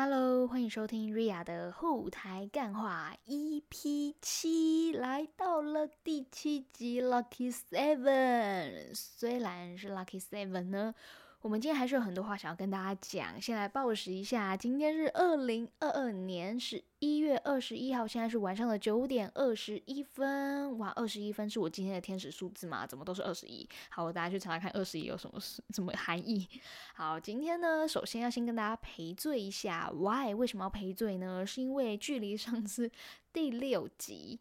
Hello，欢迎收听 Ria 的后台干话 EP 七，来到了第七集 Lucky Seven。虽然是 Lucky Seven 呢。我们今天还是有很多话想要跟大家讲，先来报时一下，今天是二零二二年十一月二十一号，现在是晚上的九点二十一分。哇，二十一分是我今天的天使数字吗？怎么都是二十一？好，大家去查查看二十一有什么什么含义。好，今天呢，首先要先跟大家赔罪一下，Why？为什么要赔罪呢？是因为距离上次 第六集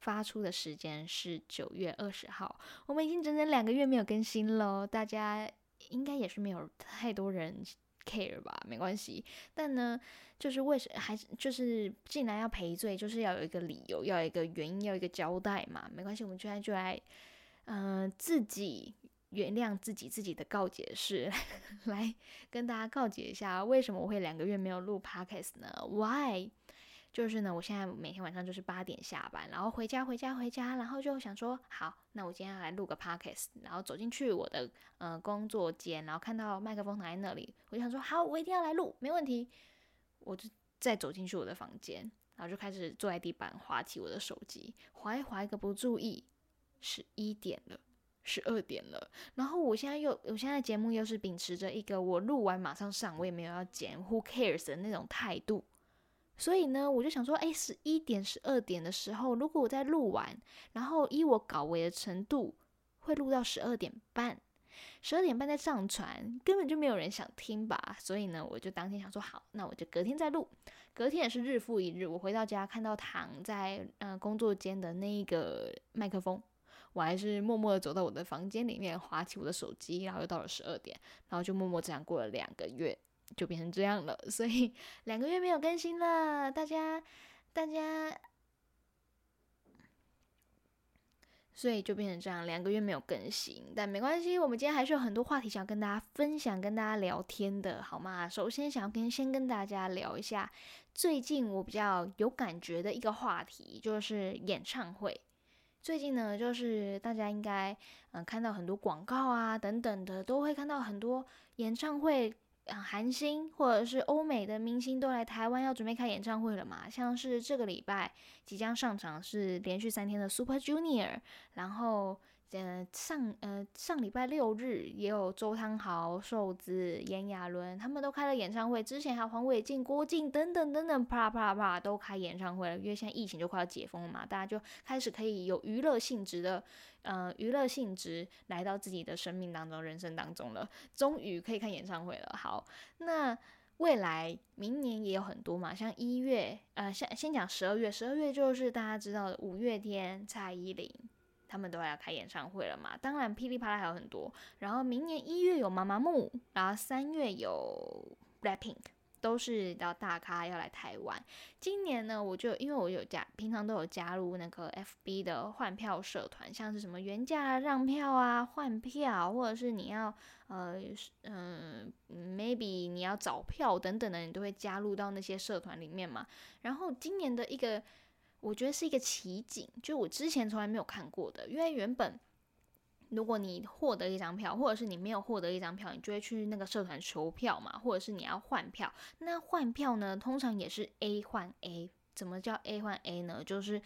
发出的时间是九月二十号，我们已经整整两个月没有更新了，大家。应该也是没有太多人 care 吧，没关系。但呢，就是为什还是就是既然要赔罪，就是要有一个理由，要有一个原因，要一个交代嘛。没关系，我们现在就来，嗯，自己原谅自己自己的告解式，来跟大家告解一下，为什么我会两个月没有录 podcast 呢？Why？就是呢，我现在每天晚上就是八点下班，然后回家回家回家，然后就想说，好，那我今天要来录个 podcast，然后走进去我的呃工作间，然后看到麦克风躺在那里，我就想说，好，我一定要来录，没问题。我就再走进去我的房间，然后就开始坐在地板划起我的手机，划一划一个不注意，十一点了，十二点了，然后我现在又，我现在节目又是秉持着一个我录完马上上，我也没有要剪，Who cares 的那种态度。所以呢，我就想说，哎，十一点、十二点的时候，如果我在录完，然后依我搞维的程度，会录到十二点半，十二点半再上传，根本就没有人想听吧。所以呢，我就当天想说，好，那我就隔天再录。隔天也是日复一日，我回到家看到躺在呃工作间的那一个麦克风，我还是默默的走到我的房间里面，划起我的手机，然后又到了十二点，然后就默默这样过了两个月。就变成这样了，所以 两个月没有更新了，大家，大家，所以就变成这样，两个月没有更新，但没关系，我们今天还是有很多话题想要跟大家分享，跟大家聊天的，好吗？首先想要跟先跟大家聊一下最近我比较有感觉的一个话题，就是演唱会。最近呢，就是大家应该嗯看到很多广告啊等等的，都会看到很多演唱会。韩星或者是欧美的明星都来台湾要准备开演唱会了嘛？像是这个礼拜即将上场是连续三天的 Super Junior，然后。呃，上呃上礼拜六日也有周汤豪、瘦子、炎亚纶，他们都开了演唱会。之前还有黄伟晋、郭靖等等等等，啪啪啪都开演唱会了。因为现在疫情就快要解封了嘛，大家就开始可以有娱乐性质的，呃，娱乐性质来到自己的生命当中、人生当中了。终于可以看演唱会了。好，那未来明年也有很多嘛，像一月，呃，先先讲十二月，十二月就是大家知道的五月天、蔡依林。他们都要开演唱会了嘛？当然，噼里啪啦还有很多。然后明年一月有妈妈木，然后三月有 Blackpink，都是要大咖要来台湾。今年呢，我就因为我有加，平常都有加入那个 FB 的换票社团，像是什么原价让票啊、换票，或者是你要呃嗯 maybe 你要找票等等的，你都会加入到那些社团里面嘛。然后今年的一个。我觉得是一个奇景，就我之前从来没有看过的。因为原本，如果你获得一张票，或者是你没有获得一张票，你就会去那个社团求票嘛，或者是你要换票。那换票呢，通常也是 A 换 A。怎么叫 A 换 A 呢？就是，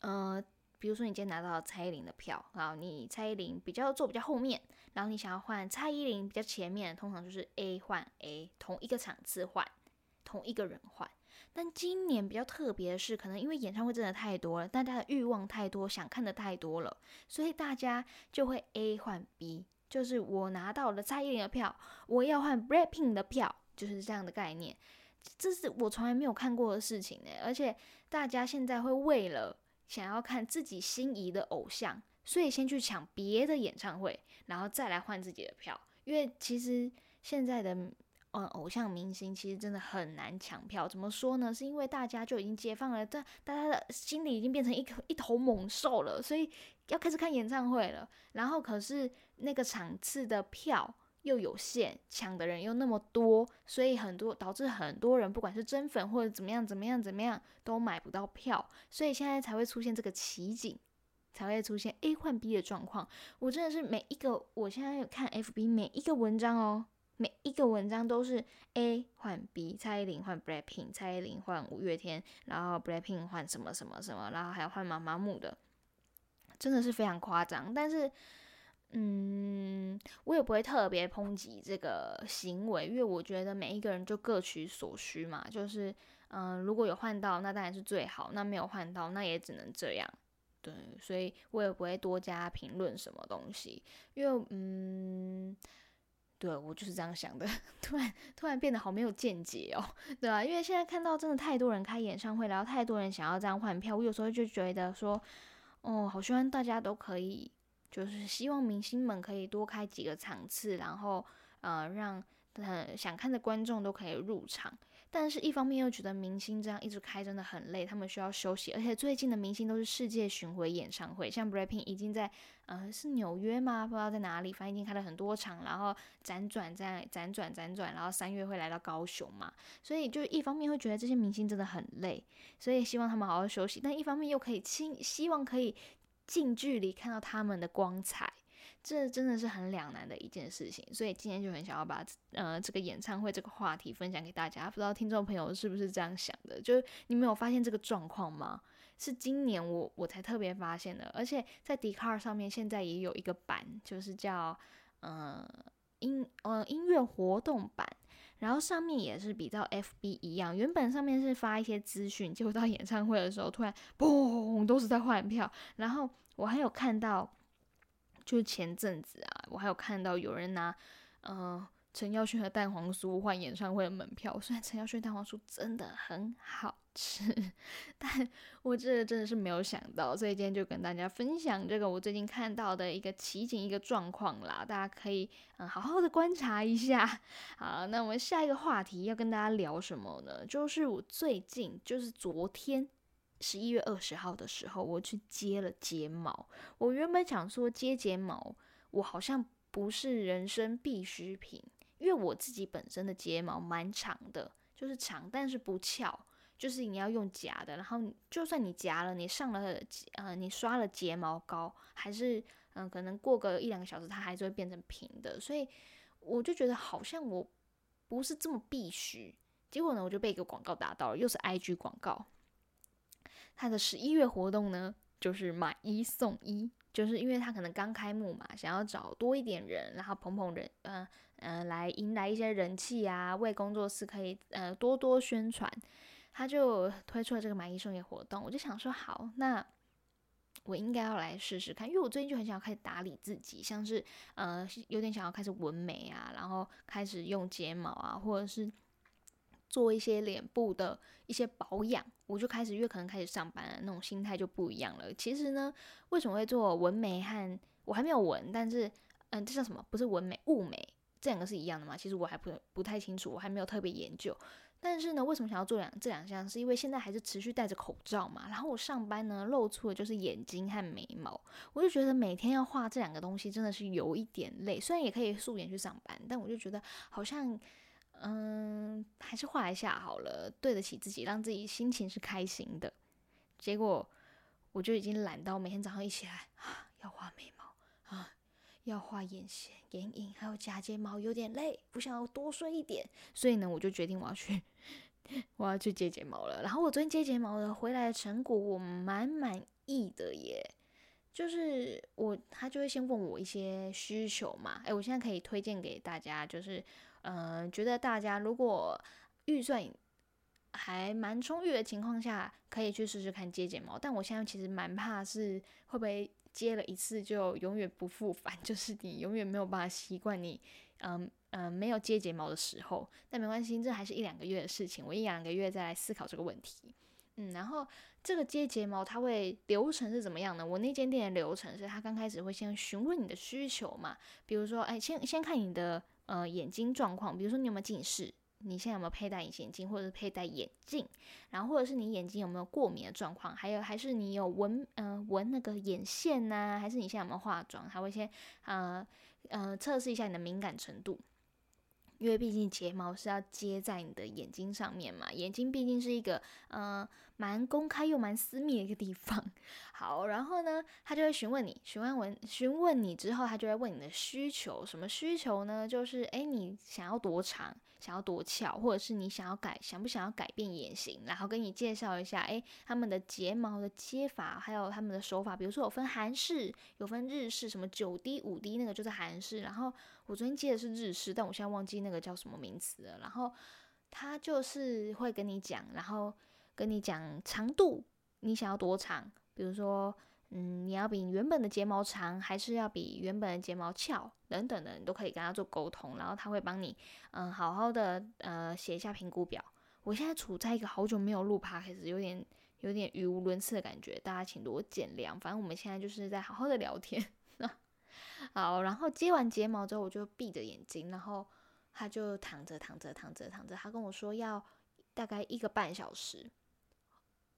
呃，比如说你今天拿到蔡依林的票，然后你蔡依林比较坐比较后面，然后你想要换蔡依林比较前面，通常就是 A 换 A，同一个场次换，同一个人换。但今年比较特别的是，可能因为演唱会真的太多了，大家的欲望太多，想看的太多了，所以大家就会 A 换 B，就是我拿到了蔡依林的票，我要换 Blackpink 的票，就是这样的概念。这是我从来没有看过的事情呢。而且大家现在会为了想要看自己心仪的偶像，所以先去抢别的演唱会，然后再来换自己的票，因为其实现在的。嗯，偶像明星其实真的很难抢票。怎么说呢？是因为大家就已经解放了，但大家的心里已经变成一 一头猛兽了，所以要开始看演唱会了。然后可是那个场次的票又有限，抢的人又那么多，所以很多导致很多人不管是真粉或者怎么样怎么样怎么样都买不到票，所以现在才会出现这个奇景，才会出现 A 换 B 的状况。我真的是每一个，我现在有看 FB 每一个文章哦。每一个文章都是 A 换 B，蔡依林换 Blackpink，蔡依林换五月天，然后 Blackpink 换什么什么什么，然后还有换妈妈木的，真的是非常夸张。但是，嗯，我也不会特别抨击这个行为，因为我觉得每一个人就各取所需嘛。就是，嗯，如果有换到，那当然是最好；那没有换到，那也只能这样。对，所以我也不会多加评论什么东西，因为，嗯。对，我就是这样想的。突然，突然变得好没有见解哦，对啊，因为现在看到真的太多人开演唱会，然后太多人想要这样换票，我有时候就觉得说，哦，好希望大家都可以，就是希望明星们可以多开几个场次，然后，呃，让呃想看的观众都可以入场。但是，一方面又觉得明星这样一直开真的很累，他们需要休息。而且最近的明星都是世界巡回演唱会，像 Blackpink 已经在呃是纽约吗？不知道在哪里，反正已经开了很多场，然后辗转在辗转辗转，然后三月会来到高雄嘛。所以就一方面会觉得这些明星真的很累，所以希望他们好好休息。但一方面又可以亲，希望可以近距离看到他们的光彩。这真的是很两难的一件事情，所以今天就很想要把呃这个演唱会这个话题分享给大家。不知道听众朋友是不是这样想的？就是你没有发现这个状况吗？是今年我我才特别发现的，而且在 d i c a r 上面现在也有一个版，就是叫呃音呃音乐活动版，然后上面也是比较 FB 一样，原本上面是发一些资讯，结果到演唱会的时候突然嘣都是在换票，然后我还有看到。就是前阵子啊，我还有看到有人拿，呃，陈耀迅和蛋黄酥换演唱会的门票。虽然陈耀迅蛋黄酥真的很好吃，但我这真的是没有想到，所以今天就跟大家分享这个我最近看到的一个奇景、一个状况啦，大家可以嗯好好的观察一下。好，那我们下一个话题要跟大家聊什么呢？就是我最近，就是昨天。十一月二十号的时候，我去接了睫毛。我原本想说接睫毛，我好像不是人生必需品，因为我自己本身的睫毛蛮长的，就是长，但是不翘，就是你要用夹的。然后就算你夹了，你上了呃，你刷了睫毛膏，还是嗯，可能过个一两个小时，它还是会变成平的。所以我就觉得好像我不是这么必须。结果呢，我就被一个广告打到了，又是 IG 广告。他的十一月活动呢，就是买一送一，就是因为他可能刚开幕嘛，想要找多一点人，然后捧捧人，嗯嗯，来迎来一些人气啊，为工作室可以呃多多宣传，他就推出了这个买一送一活动。我就想说，好，那我应该要来试试看，因为我最近就很想要开始打理自己，像是呃有点想要开始纹眉啊，然后开始用睫毛啊，或者是。做一些脸部的一些保养，我就开始越可能开始上班了，那种心态就不一样了。其实呢，为什么会做纹眉和我还没有纹，但是嗯，这叫什么？不是纹眉，雾眉，这两个是一样的吗？其实我还不不太清楚，我还没有特别研究。但是呢，为什么想要做两这两项？是因为现在还是持续戴着口罩嘛，然后我上班呢露出的就是眼睛和眉毛，我就觉得每天要画这两个东西真的是有一点累。虽然也可以素颜去上班，但我就觉得好像。嗯，还是画一下好了，对得起自己，让自己心情是开心的。结果我就已经懒到每天早上一起来啊，要画眉毛啊，要画眼线、眼影，还有假睫毛，有点累，不想要多睡一点。所以呢，我就决定我要去，我要去接睫毛了。然后我昨天接睫毛的回来的成果，我蛮满意的耶。就是我，他就会先问我一些需求嘛。哎，我现在可以推荐给大家，就是。嗯，觉得大家如果预算还蛮充裕的情况下，可以去试试看接睫毛。但我现在其实蛮怕是会不会接了一次就永远不复返，就是你永远没有办法习惯你嗯嗯没有接睫毛的时候。但没关系，这还是一两个月的事情，我一两个月再来思考这个问题。嗯，然后这个接睫毛它会流程是怎么样呢？我那间店的流程是，他刚开始会先询问你的需求嘛，比如说，哎，先先看你的。呃，眼睛状况，比如说你有没有近视，你现在有没有佩戴隐形眼镜或者是佩戴眼镜，然后或者是你眼睛有没有过敏的状况，还有还是你有纹呃纹那个眼线呐，还是你现在有没有化妆，他会先呃呃测试一下你的敏感程度。因为毕竟睫毛是要接在你的眼睛上面嘛，眼睛毕竟是一个嗯蛮公开又蛮私密的一个地方。好，然后呢，他就会询问你，询问问询问你之后，他就会问你的需求，什么需求呢？就是诶，你想要多长，想要多翘，或者是你想要改，想不想要改变眼型？然后跟你介绍一下，诶，他们的睫毛的接法，还有他们的手法，比如说有分韩式，有分日式，什么九滴五滴那个就是韩式，然后。我昨天接的是日式，但我现在忘记那个叫什么名词了。然后他就是会跟你讲，然后跟你讲长度，你想要多长？比如说，嗯，你要比原本的睫毛长，还是要比原本的睫毛翘？等等的，你都可以跟他做沟通。然后他会帮你，嗯，好好的呃写一下评估表。我现在处在一个好久没有录 p 开始有点有点语无伦次的感觉，大家请多见谅。反正我们现在就是在好好的聊天。好，然后接完睫毛之后，我就闭着眼睛，然后他就躺着躺着躺着躺着，他跟我说要大概一个半小时，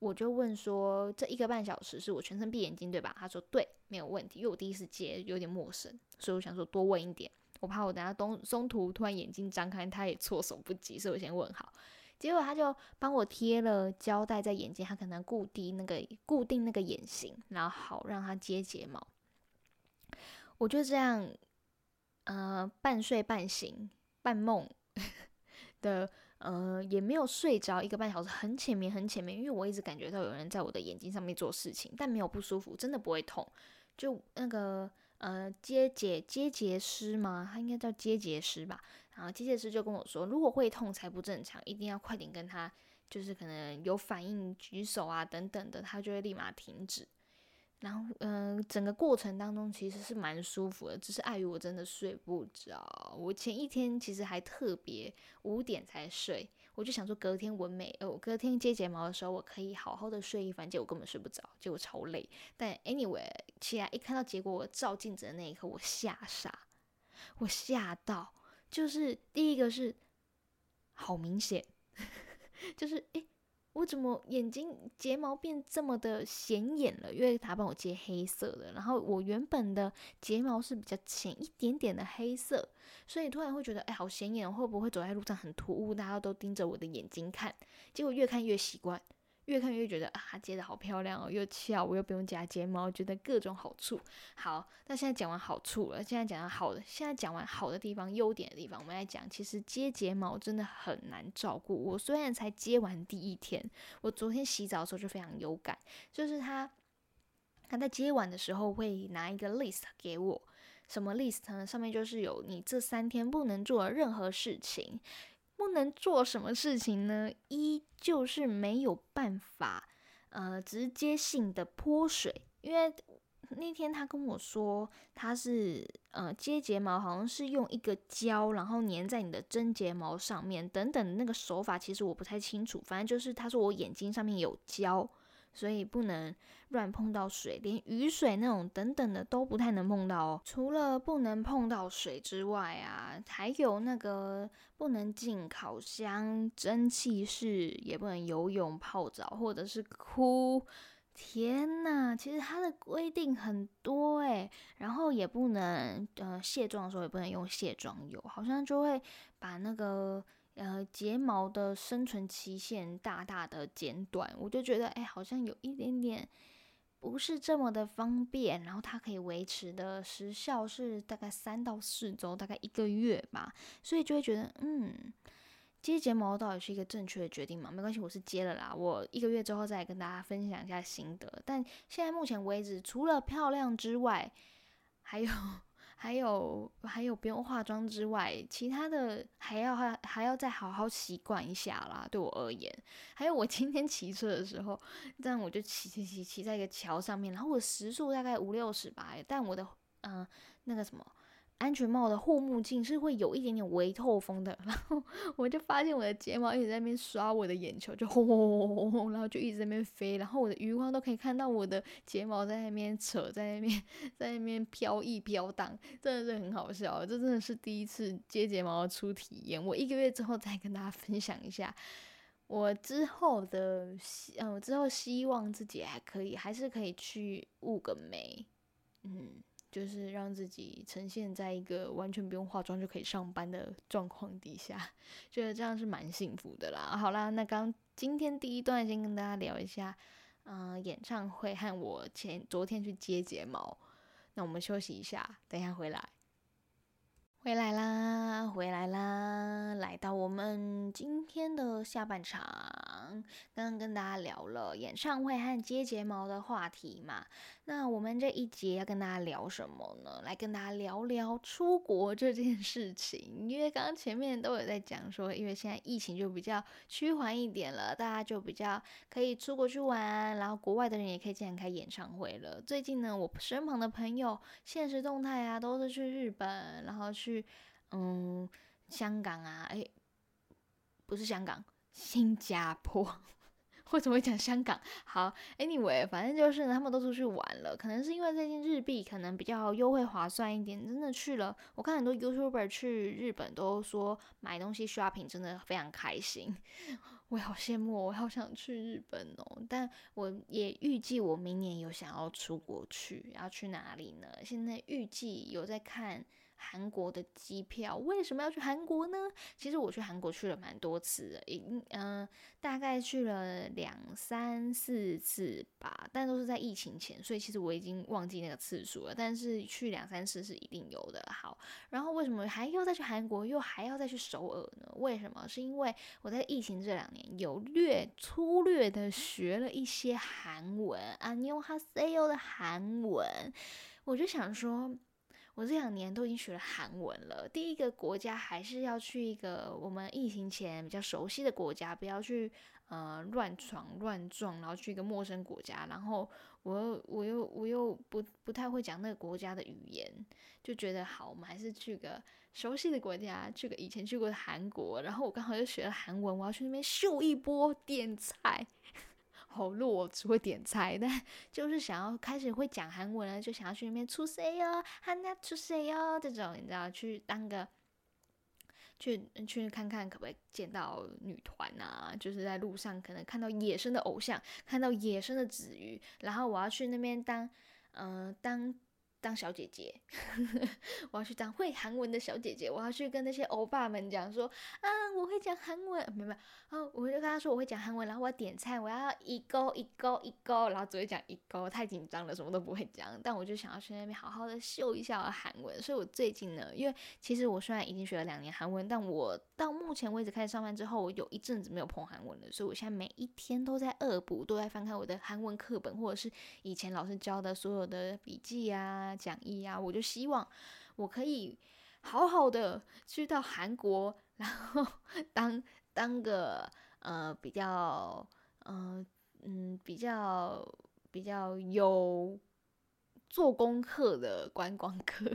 我就问说这一个半小时是我全程闭眼睛对吧？他说对，没有问题，因为我第一次接有点陌生，所以我想说多问一点，我怕我等下东中途突然眼睛张开，他也措手不及，所以我先问好。结果他就帮我贴了胶带在眼睛，他可能固定那个固定那个眼型，然后好让他接睫毛。我就这样，呃，半睡半醒、半梦 的，呃，也没有睡着一个半小时，很浅眠，很浅眠。因为我一直感觉到有人在我的眼睛上面做事情，但没有不舒服，真的不会痛。就那个，呃，结节结节师吗？他应该叫结节师吧。然后结节师就跟我说，如果会痛才不正常，一定要快点跟他，就是可能有反应、举手啊等等的，他就会立马停止。然后，嗯，整个过程当中其实是蛮舒服的，只是碍于我真的睡不着。我前一天其实还特别五点才睡，我就想说隔天纹眉，呃，我隔天接睫毛的时候我可以好好的睡一番，结果根本睡不着，结果超累。但 anyway，起来一看到结果，我照镜子的那一刻，我吓傻，我吓到，就是第一个是好明显，就是诶。我怎么眼睛睫毛变这么的显眼了？因为他帮我接黑色的，然后我原本的睫毛是比较浅一点点的黑色，所以突然会觉得，哎，好显眼，会不会走在路上很突兀？大家都盯着我的眼睛看，结果越看越习惯。越看越觉得啊，接的好漂亮哦，又翘，我又不用夹睫毛，觉得各种好处。好，那现在讲完好处了，现在讲到好的，现在讲完好的地方、优点的地方，我们来讲，其实接睫毛真的很难照顾。我虽然才接完第一天，我昨天洗澡的时候就非常有感，就是他他在接完的时候会拿一个 list 给我，什么 list 呢？上面就是有你这三天不能做任何事情。不能做什么事情呢？一就是没有办法，呃，直接性的泼水，因为那天他跟我说他是呃接睫毛，好像是用一个胶，然后粘在你的真睫毛上面等等那个手法，其实我不太清楚。反正就是他说我眼睛上面有胶。所以不能乱碰到水，连雨水那种等等的都不太能碰到哦。除了不能碰到水之外啊，还有那个不能进烤箱、蒸汽室，也不能游泳、泡澡或者是哭。天呐，其实它的规定很多诶，然后也不能呃卸妆的时候也不能用卸妆油，好像就会把那个。呃，睫毛的生存期限大大的减短，我就觉得，哎，好像有一点点不是这么的方便。然后它可以维持的时效是大概三到四周，大概一个月吧。所以就会觉得，嗯，接睫毛到底是一个正确的决定吗？没关系，我是接了啦。我一个月之后再跟大家分享一下心得。但现在目前为止，除了漂亮之外，还有。还有还有不用化妆之外，其他的还要还还要再好好习惯一下啦。对我而言，还有我今天骑车的时候，这样我就骑骑骑骑在一个桥上面，然后我时速大概五六十吧，但我的嗯那个什么。安全帽的护目镜是会有一点点微透风的，然后我就发现我的睫毛一直在那边刷我的眼球，就轰轰轰轰轰，然后就一直在那边飞，然后我的余光都可以看到我的睫毛在那边扯，在那边在那边飘逸飘荡，真的是很好笑。这真的是第一次接睫毛的初体验，我一个月之后再跟大家分享一下我之后的希，嗯，我之后希望自己还可以，还是可以去雾个眉，嗯。就是让自己呈现在一个完全不用化妆就可以上班的状况底下，觉得这样是蛮幸福的啦。好啦，那刚今天第一段先跟大家聊一下，嗯，演唱会和我前昨天去接睫毛，那我们休息一下，等一下回来。回来啦，回来啦，来到我们今天的下半场。刚刚跟大家聊了演唱会和接睫毛的话题嘛，那我们这一节要跟大家聊什么呢？来跟大家聊聊出国这件事情。因为刚刚前面都有在讲说，因为现在疫情就比较趋缓一点了，大家就比较可以出国去玩，然后国外的人也可以进来开演唱会了。最近呢，我身旁的朋友现实动态啊，都是去日本，然后去。嗯，香港啊，哎，不是香港，新加坡。为什么会讲香港？好，Anyway，反正就是他们都出去玩了。可能是因为最近日币可能比较优惠划算一点，真的去了。我看很多 YouTuber 去日本都说买东西 shopping 真的非常开心。我好羡慕，我好想去日本哦。但我也预计我明年有想要出国去，要去哪里呢？现在预计有在看。韩国的机票为什么要去韩国呢？其实我去韩国去了蛮多次的，已嗯大概去了两三四次吧，但都是在疫情前，所以其实我已经忘记那个次数了。但是去两三次是一定有的。好，然后为什么还要再去韩国，又还要再去首尔呢？为什么？是因为我在疫情这两年有略粗略的学了一些韩文啊，你用哈塞哟的韩文，我就想说。我这两年都已经学了韩文了。第一个国家还是要去一个我们疫情前比较熟悉的国家，不要去呃乱闯乱撞，然后去一个陌生国家。然后我又我又我又不不太会讲那个国家的语言，就觉得好，我们还是去个熟悉的国家，去个以前去过的韩国。然后我刚好又学了韩文，我要去那边秀一波点菜。喉咙我，只会点菜，但就是想要开始会讲韩文了，就想要去那边出差哟，汉拿出差哟，这种你知道，去当个，去去看看可不可以见到女团啊，就是在路上可能看到野生的偶像，看到野生的子鱼，然后我要去那边当，嗯，当。当小姐姐，我要去当会韩文的小姐姐。我要去跟那些欧巴们讲说啊，我会讲韩文，没有没有。啊，我就跟他说我会讲韩文，然后我要点菜，我要一勾一勾一勾，然后只会讲一勾，太紧张了，什么都不会讲。但我就想要去那边好好的秀一下韩文。所以我最近呢，因为其实我虽然已经学了两年韩文，但我到目前为止开始上班之后，我有一阵子没有碰韩文了。所以我现在每一天都在恶补，都在翻看我的韩文课本，或者是以前老师教的所有的笔记啊。讲义啊，我就希望我可以好好的去到韩国，然后 当当个呃比较嗯嗯比较比较有做功课的观光客。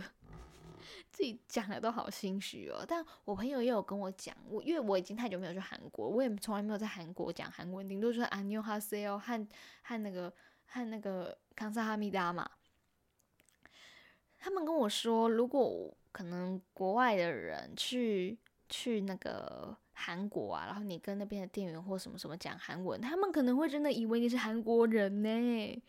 自己讲的都好心虚哦。但我朋友也有跟我讲，我因为我已经太久没有去韩国，我也从来没有在韩国讲韩文，顶多就是安妞哈塞哦和和那个和那个康萨哈密达嘛。他们跟我说，如果可能国外的人去去那个韩国啊，然后你跟那边的店员或什么什么讲韩文，他们可能会真的以为你是韩国人呢。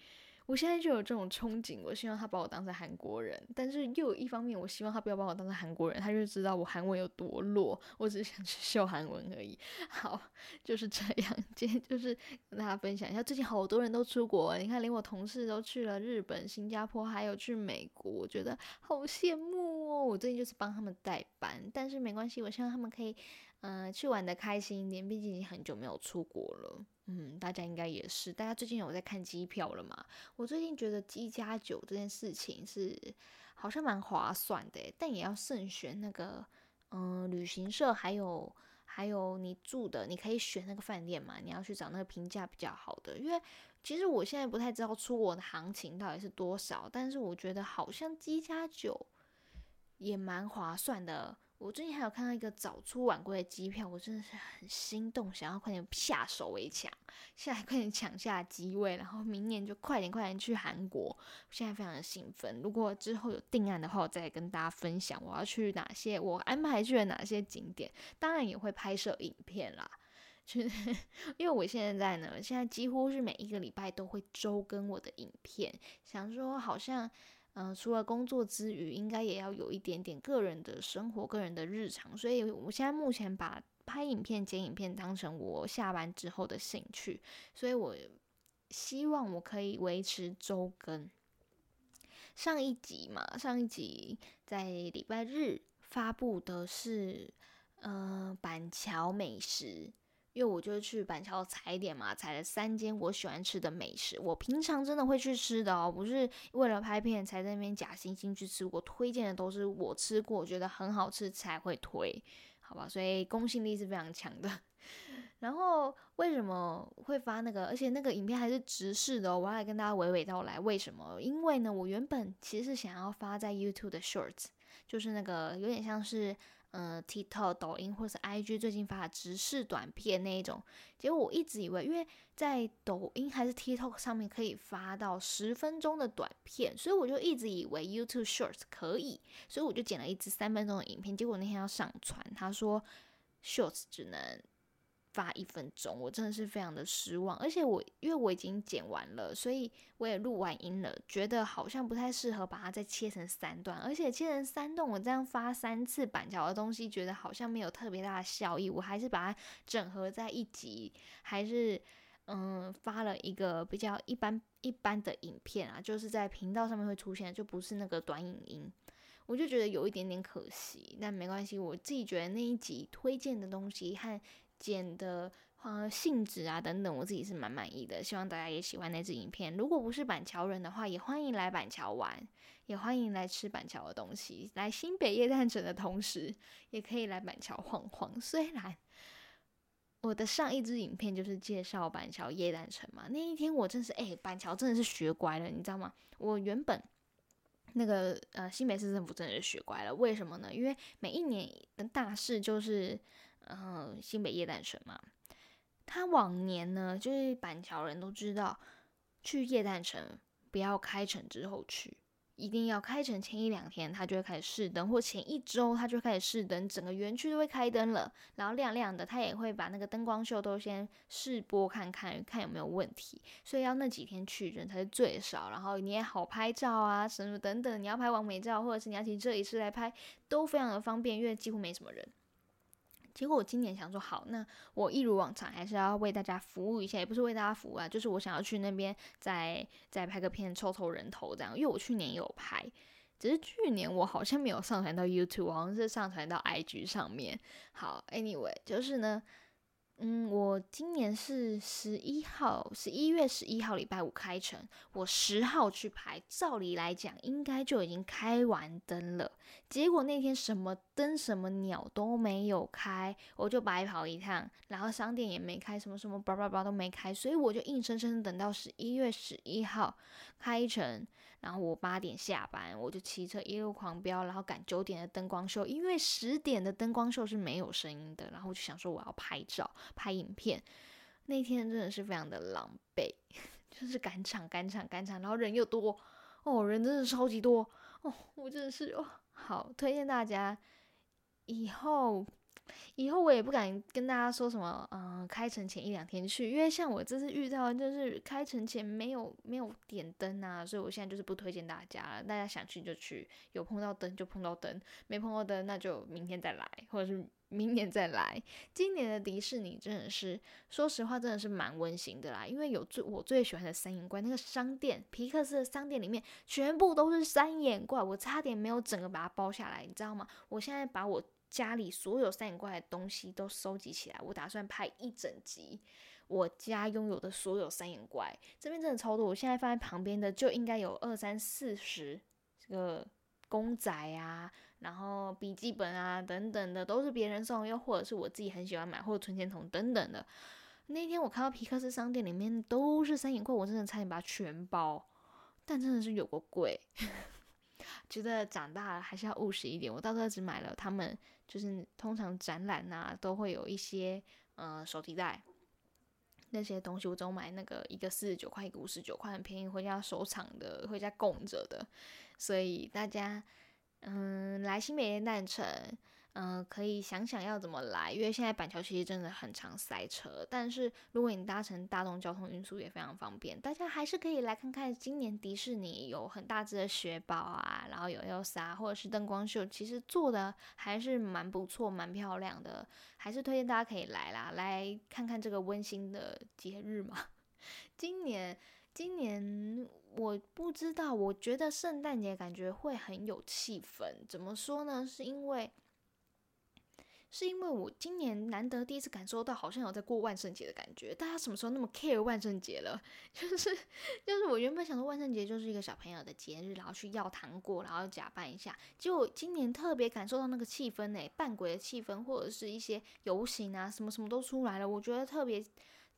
我现在就有这种憧憬，我希望他把我当成韩国人，但是又有一方面，我希望他不要把我当成韩国人，他就知道我韩文有多弱，我只是想去秀韩文而已。好，就是这样，今天就是跟大家分享一下，最近好多人都出国，你看连我同事都去了日本、新加坡，还有去美国，我觉得好羡慕哦。我最近就是帮他们代班，但是没关系，我希望他们可以。嗯，去玩的开心一点，毕竟已经很久没有出国了。嗯，大家应该也是，大家最近有在看机票了吗？我最近觉得机加酒这件事情是好像蛮划算的，但也要慎选那个嗯旅行社，还有还有你住的，你可以选那个饭店嘛，你要去找那个评价比较好的。因为其实我现在不太知道出国的行情到底是多少，但是我觉得好像机加酒也蛮划算的。我最近还有看到一个早出晚归的机票，我真的是很心动，想要快点下手为强，现在快点抢下机位，然后明年就快点快点去韩国。我现在非常的兴奋，如果之后有定案的话，我再跟大家分享我要去哪些，我安排去了哪些景点，当然也会拍摄影片啦。就是 因为我现在呢，现在几乎是每一个礼拜都会周更我的影片，想说好像。嗯，除了工作之余，应该也要有一点点个人的生活、个人的日常。所以，我现在目前把拍影片、剪影片当成我下班之后的兴趣。所以我希望我可以维持周更。上一集嘛，上一集在礼拜日发布的是，呃，板桥美食。因为我就去板桥踩点嘛，踩了三间我喜欢吃的美食。我平常真的会去吃的哦，不是为了拍片才在那边假惺惺去吃。我推荐的都是我吃过觉得很好吃才会推，好吧？所以公信力是非常强的。然后为什么会发那个？而且那个影片还是直视的哦。我要跟大家娓娓道来为什么？因为呢，我原本其实是想要发在 YouTube 的 Shorts，就是那个有点像是。嗯，TikTok、抖音或者是 IG 最近发的直视短片那一种，结果我一直以为，因为在抖音还是 TikTok 上面可以发到十分钟的短片，所以我就一直以为 YouTube Shorts 可以，所以我就剪了一支三分钟的影片。结果那天要上传，他说 Shorts 只能。发一分钟，我真的是非常的失望。而且我因为我已经剪完了，所以我也录完音了，觉得好像不太适合把它再切成三段。而且切成三段，我这样发三次板桥的东西，觉得好像没有特别大的效益。我还是把它整合在一集，还是嗯发了一个比较一般一般的影片啊，就是在频道上面会出现，就不是那个短影音。我就觉得有一点点可惜，但没关系。我自己觉得那一集推荐的东西和。剪的呃性质啊等等，我自己是蛮满意的，希望大家也喜欢那支影片。如果不是板桥人的话，也欢迎来板桥玩，也欢迎来吃板桥的东西。来新北夜诞城的同时，也可以来板桥晃晃。虽然我的上一支影片就是介绍板桥夜诞城嘛，那一天我真是哎，板桥真的是学乖了，你知道吗？我原本那个呃新北市政府真的是学乖了，为什么呢？因为每一年的大事就是。然后，新北夜诞城嘛，他往年呢，就是板桥人都知道，去夜诞城不要开城之后去，一定要开城前一两天，他就会开始试灯，或前一周他就开始试灯，整个园区都会开灯了，然后亮亮的，他也会把那个灯光秀都先试播看看，看有没有问题，所以要那几天去人才是最少，然后你也好拍照啊，什么等等，你要拍完美照，或者是你要请摄影师来拍，都非常的方便，因为几乎没什么人。结果我今年想说好，那我一如往常还是要为大家服务一下，也不是为大家服务啊，就是我想要去那边再再拍个片，凑凑人头这样。因为我去年有拍，只是去年我好像没有上传到 YouTube，好像是上传到 IG 上面。好，Anyway，就是呢。嗯，我今年是十一号，十一月十一号礼拜五开城，我十号去拍，照理来讲应该就已经开完灯了。结果那天什么灯、什么鸟都没有开，我就白跑一趟，然后商店也没开，什么什么叭叭叭都没开，所以我就硬生生等到十一月十一号开城。然后我八点下班，我就骑车一路狂飙，然后赶九点的灯光秀，因为十点的灯光秀是没有声音的。然后我就想说我要拍照、拍影片，那天真的是非常的狼狈，就是赶场、赶场、赶场，然后人又多哦，人真的超级多哦，我真的是哦，好推荐大家以后。以后我也不敢跟大家说什么，嗯，开城前一两天去，因为像我这次遇到，就是开城前没有没有点灯啊，所以我现在就是不推荐大家了。大家想去就去，有碰到灯就碰到灯，没碰到灯那就明天再来，或者是明年再来。今年的迪士尼真的是，说实话真的是蛮温馨的啦，因为有最我最喜欢的三眼怪，那个商店皮克斯的商店里面全部都是三眼怪，我差点没有整个把它包下来，你知道吗？我现在把我。家里所有三眼怪的东西都收集起来，我打算拍一整集。我家拥有的所有三眼怪，这边真的超多。我现在放在旁边的就应该有二三四十这个公仔啊，然后笔记本啊等等的，都是别人送，又或者是我自己很喜欢买，或者存钱筒等等的。那天我看到皮克斯商店里面都是三眼怪，我真的差点把它全包，但真的是有个贵。觉得长大了还是要务实一点，我到时候只买了他们。就是通常展览呐，都会有一些呃手提袋那些东西，我都买那个一个四十九块，一个五十九块，很便宜，回家收藏的，回家供着的。所以大家嗯来新北夜诞城，嗯，可以想想要怎么来，因为现在板桥其实真的很常塞车。但是如果你搭乘大众交通运输也非常方便，大家还是可以来看看今年迪士尼有很大只的雪宝啊，然后有 Elsa 或者是灯光秀，其实做的还是蛮不错、蛮漂亮的，还是推荐大家可以来啦，来看看这个温馨的节日嘛。今年，今年我不知道，我觉得圣诞节感觉会很有气氛。怎么说呢？是因为。是因为我今年难得第一次感受到，好像有在过万圣节的感觉。大家什么时候那么 care 万圣节了？就是就是我原本想说万圣节就是一个小朋友的节日，然后去要糖果，然后假扮一下。结果今年特别感受到那个气氛呢，扮鬼的气氛，或者是一些游行啊，什么什么都出来了。我觉得特别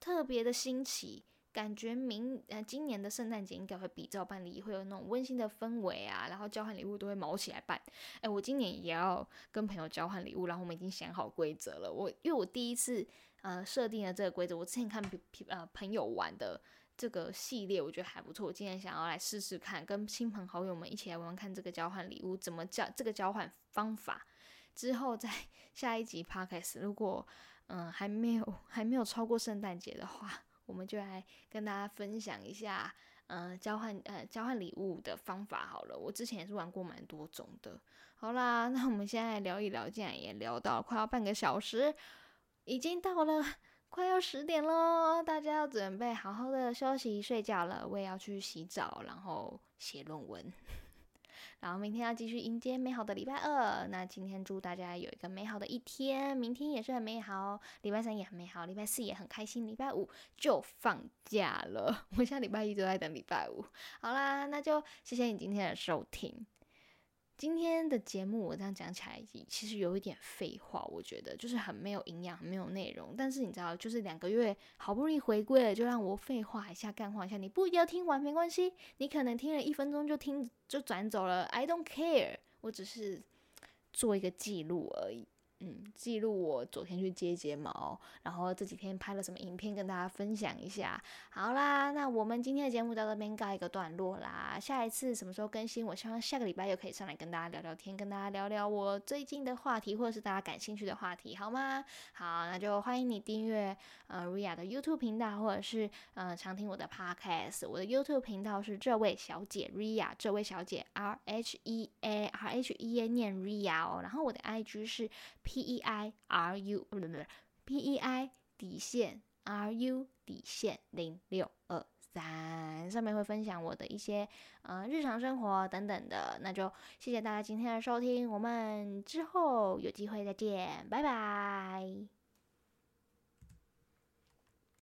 特别的新奇。感觉明呃今年的圣诞节应该会比照办理，会有那种温馨的氛围啊，然后交换礼物都会毛起来办。哎，我今年也要跟朋友交换礼物，然后我们已经想好规则了。我因为我第一次呃设定了这个规则，我之前看皮皮呃朋友玩的这个系列，我觉得还不错。我今年想要来试试看，跟亲朋好友们一起来玩看这个交换礼物怎么交，这个交换方法。之后在 下一集 podcast，如果嗯还没有还没有超过圣诞节的话。我们就来跟大家分享一下，呃，交换呃交换礼物的方法好了。我之前也是玩过蛮多种的。好啦，那我们现在聊一聊，竟然也聊到快要半个小时，已经到了快要十点喽，大家要准备好好的休息睡觉了。我也要去洗澡，然后写论文。然后明天要继续迎接美好的礼拜二。那今天祝大家有一个美好的一天，明天也是很美好，礼拜三也很美好，礼拜四也很开心，礼拜五就放假了。我现在礼拜一都在等礼拜五。好啦，那就谢谢你今天的收听。今天的节目我这样讲起来，其实有一点废话，我觉得就是很没有营养，没有内容。但是你知道，就是两个月好不容易回归了，就让我废话一下，干话一下。你不一定要听完没关系，你可能听了一分钟就听就转走了，I don't care，我只是做一个记录而已。嗯，记录我昨天去接睫毛，然后这几天拍了什么影片跟大家分享一下。好啦，那我们今天的节目到这边告一个段落啦。下一次什么时候更新？我希望下个礼拜又可以上来跟大家聊聊天，跟大家聊聊我最近的话题，或者是大家感兴趣的话题，好吗？好，那就欢迎你订阅呃 Ria 的 YouTube 频道，或者是呃常听我的 Podcast。我的 YouTube 频道是这位小姐 Ria，这位小姐 R H E A R H E A 念 Ria 哦。然后我的 IG 是。P E I R U 不对不不，P E I 底线 R U 底线零六二三，上面会分享我的一些呃日常生活等等的，那就谢谢大家今天的收听，我们之后有机会再见，拜拜。